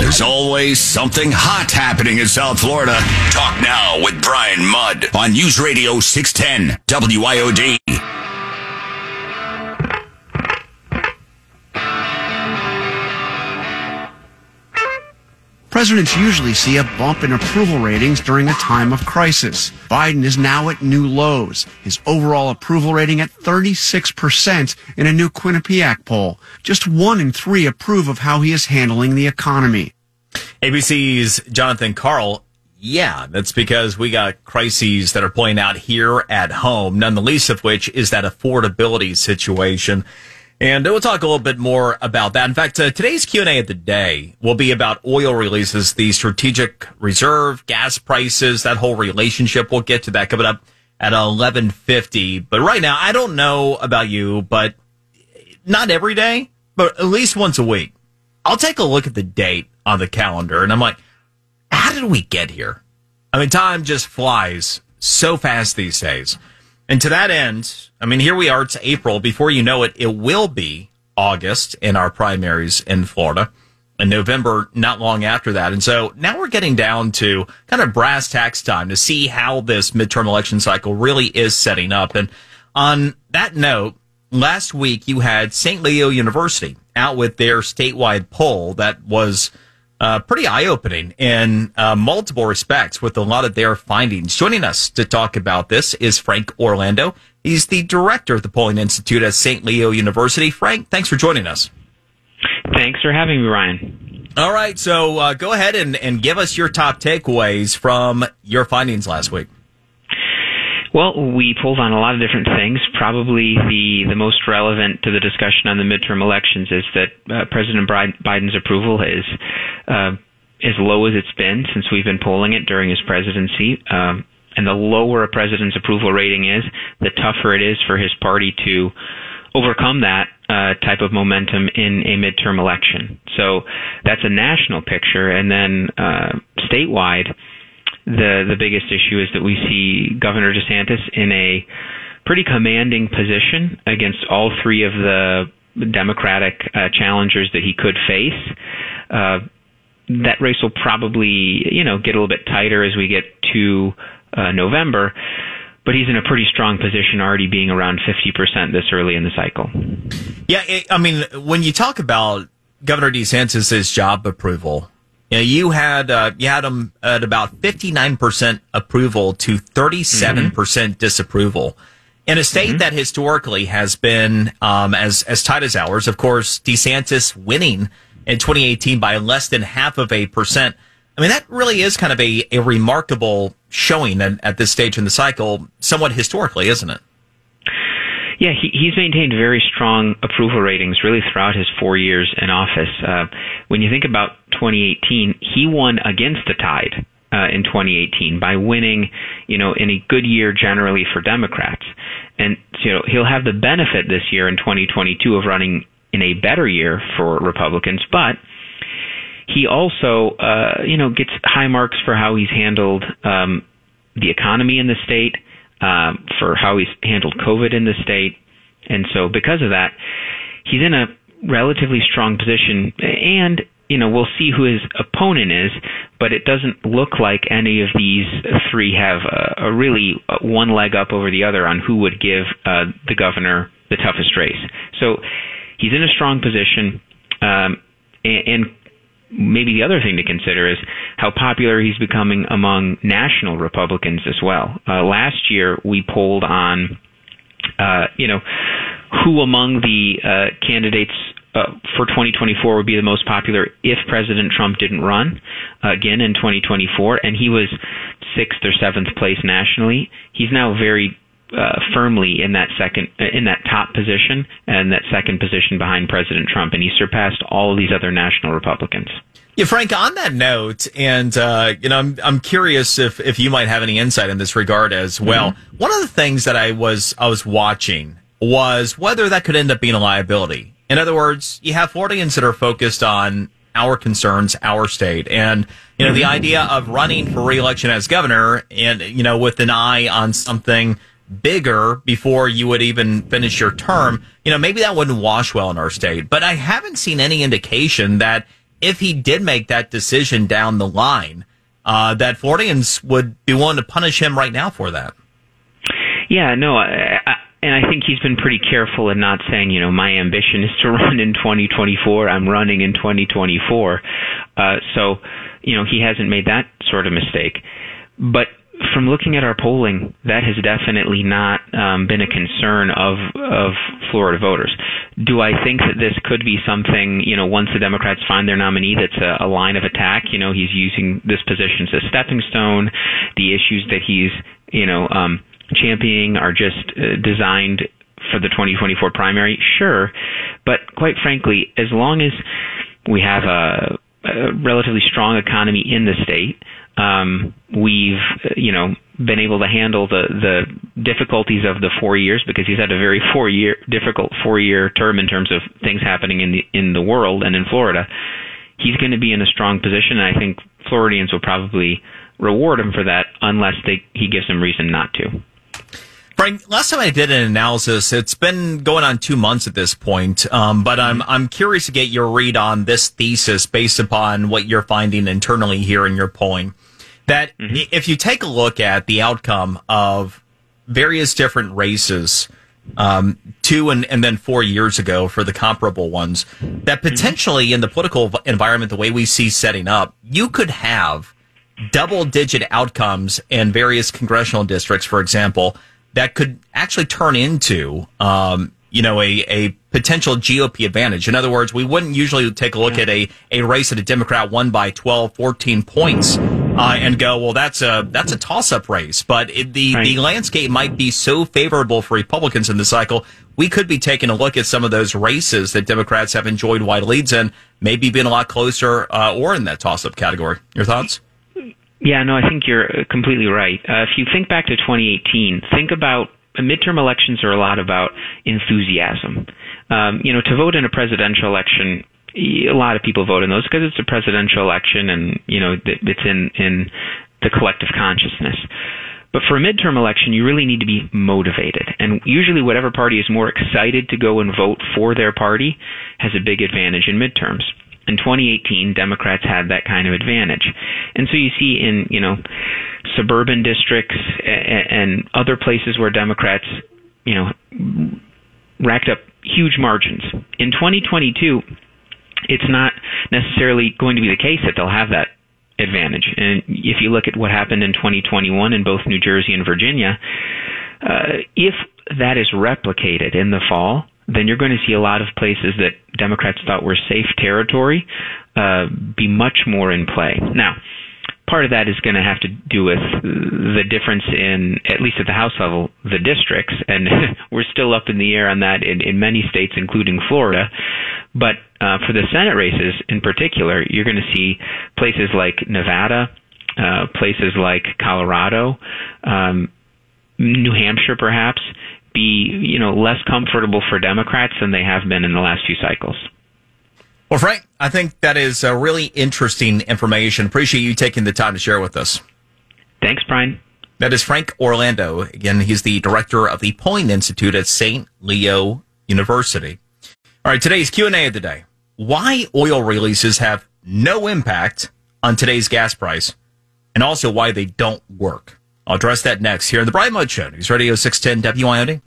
There's always something hot happening in South Florida. Talk now with Brian Mudd on News Radio 610 WIOD. Presidents usually see a bump in approval ratings during a time of crisis. Biden is now at new lows. His overall approval rating at 36% in a new Quinnipiac poll. Just one in three approve of how he is handling the economy. ABC's Jonathan Karl. Yeah, that's because we got crises that are playing out here at home, none the least of which is that affordability situation. And we'll talk a little bit more about that. In fact, uh, today's Q&A of the day will be about oil releases, the strategic reserve, gas prices, that whole relationship. We'll get to that coming up at 1150. But right now, I don't know about you, but not every day, but at least once a week. I'll take a look at the date on the calendar and I'm like, how did we get here? I mean, time just flies so fast these days. And to that end, I mean, here we are. It's April. Before you know it, it will be August in our primaries in Florida and November not long after that. And so now we're getting down to kind of brass tacks time to see how this midterm election cycle really is setting up. And on that note, last week you had St. Leo University out with their statewide poll that was uh, pretty eye opening in uh, multiple respects with a lot of their findings. Joining us to talk about this is Frank Orlando. He's the director of the Polling Institute at St. Leo University. Frank, thanks for joining us. Thanks for having me, Ryan. All right, so uh, go ahead and, and give us your top takeaways from your findings last week. Well, we pulled on a lot of different things. Probably the, the most relevant to the discussion on the midterm elections is that uh, President Biden's approval is uh, as low as it's been since we've been polling it during his presidency. Um, and the lower a president's approval rating is, the tougher it is for his party to overcome that uh, type of momentum in a midterm election. So that's a national picture. And then uh, statewide, the the biggest issue is that we see Governor DeSantis in a pretty commanding position against all three of the Democratic uh, challengers that he could face. Uh, that race will probably, you know, get a little bit tighter as we get to uh, November, but he's in a pretty strong position already being around 50% this early in the cycle. Yeah, it, I mean, when you talk about Governor DeSantis' job approval, you, know, you had uh, you had him at about 59% approval to 37% mm hmm disapproval. In a state mm-hmm. that historically has been um, as as tight as ours, of course, DeSantis winning in 2018 by less than half of a percent. I mean, that really is kind of a, a remarkable showing at, at this stage in the cycle, somewhat historically, isn't it? Yeah, he, he's maintained very strong approval ratings really throughout his four years in office. Uh, when you think about 2018, he won against the tide uh, in 2018 by winning, you know, in a good year generally for Democrats. And you know, he'll have the benefit this year in 2022 of running in a better year for Republicans, but he also, uh, you know, gets high marks for how he's handled um, the economy in the state, uh, for how he's handled COVID in the state, and so because of that, he's in a relatively strong position. And you know, we'll see who his opponent is, but it doesn't look like any of these three have a, a really one leg up over the other on who would give uh, the governor the toughest race. So he's in a strong position, um, and, and maybe the other thing to consider is how popular he's becoming among national Republicans as well. Uh, last year, we polled on, uh, you know, who among the uh, candidates uh, for 2024 would be the most popular if President Trump didn't run uh, again in 2024, and he was sixth or seventh place nationally. He's now very uh, firmly in that second in that top position and that second position behind President Trump, and he surpassed all of these other national Republicans. Yeah, Frank. On that note, and uh, you know, I'm I'm curious if if you might have any insight in this regard as well. Mm-hmm. One of the things that I was I was watching was whether that could end up being a liability. In other words, you have Floridians that are focused on our concerns, our state, and you know the mm-hmm. idea of running for reelection as governor, and you know with an eye on something bigger before you would even finish your term, you know, maybe that wouldn't wash well in our state. But I haven't seen any indication that if he did make that decision down the line, uh, that Floridians would be willing to punish him right now for that. Yeah, no, I, I, and I think he's been pretty careful in not saying, you know, my ambition is to run in 2024. I'm running in 2024. Uh, so, you know, he hasn't made that sort of mistake. But from looking at our polling, that has definitely not um, been a concern of of Florida voters. Do I think that this could be something, you know, once the Democrats find their nominee, that's a, a line of attack? You know, he's using this position as a stepping stone. The issues that he's, you know, um, championing are just uh, designed for the 2024 primary. Sure, but quite frankly, as long as we have a, a relatively strong economy in the state um, we've you know been able to handle the the difficulties of the four years because he's had a very four year difficult four year term in terms of things happening in the in the world and in Florida. He's going to be in a strong position, and I think Floridians will probably reward him for that unless they, he gives them reason not to. Frank, last time I did an analysis, it's been going on two months at this point, um, but I'm I'm curious to get your read on this thesis based upon what you're finding internally here in your polling that mm-hmm. if you take a look at the outcome of various different races, um, two and, and then four years ago for the comparable ones, that mm-hmm. potentially mm-hmm. in the political environment, the way we see setting up, you could have double digit outcomes in various congressional districts, for example, that could actually turn into, um, you know, a, a potential GOP advantage. In other words, we wouldn't usually take a look yeah. at a, a race that a Democrat won by 12, 14 points uh, and go, well, that's a that's a toss up race. But it, the right. the landscape might be so favorable for Republicans in the cycle. We could be taking a look at some of those races that Democrats have enjoyed wide leads in, maybe being a lot closer uh, or in that toss up category. Your thoughts? Yeah, no, I think you're completely right. Uh, if you think back to 2018, think about uh, midterm elections are a lot about enthusiasm. Um, you know, to vote in a presidential election a lot of people vote in those because it's a presidential election and you know it's in in the collective consciousness. But for a midterm election, you really need to be motivated. And usually, whatever party is more excited to go and vote for their party has a big advantage in midterms. In 2018, Democrats had that kind of advantage. And so you see in, you know, suburban districts and other places where Democrats, you know, racked up huge margins. In 2022, it's not necessarily going to be the case that they'll have that advantage. And if you look at what happened in 2021 in both New Jersey and Virginia, uh, if that is replicated in the fall, then you're going to see a lot of places that Democrats thought were safe territory uh, be much more in play. Now, part of that is going to have to do with the difference in, at least at the House level, the districts, and we're still up in the air on that in, in many states, including Florida. But uh, for the Senate races in particular, you're going to see places like Nevada, uh, places like Colorado, um, New Hampshire, perhaps, be you know less comfortable for Democrats than they have been in the last few cycles. Well, Frank, I think that is a really interesting information. Appreciate you taking the time to share with us. Thanks, Brian. That is Frank Orlando. Again, he's the director of the Polling Institute at St. Leo University. All right, today's Q&A of the day. Why oil releases have no impact on today's gas price and also why they don't work. I'll address that next here in the Brian Mudd Show. News Radio 610 WIOD.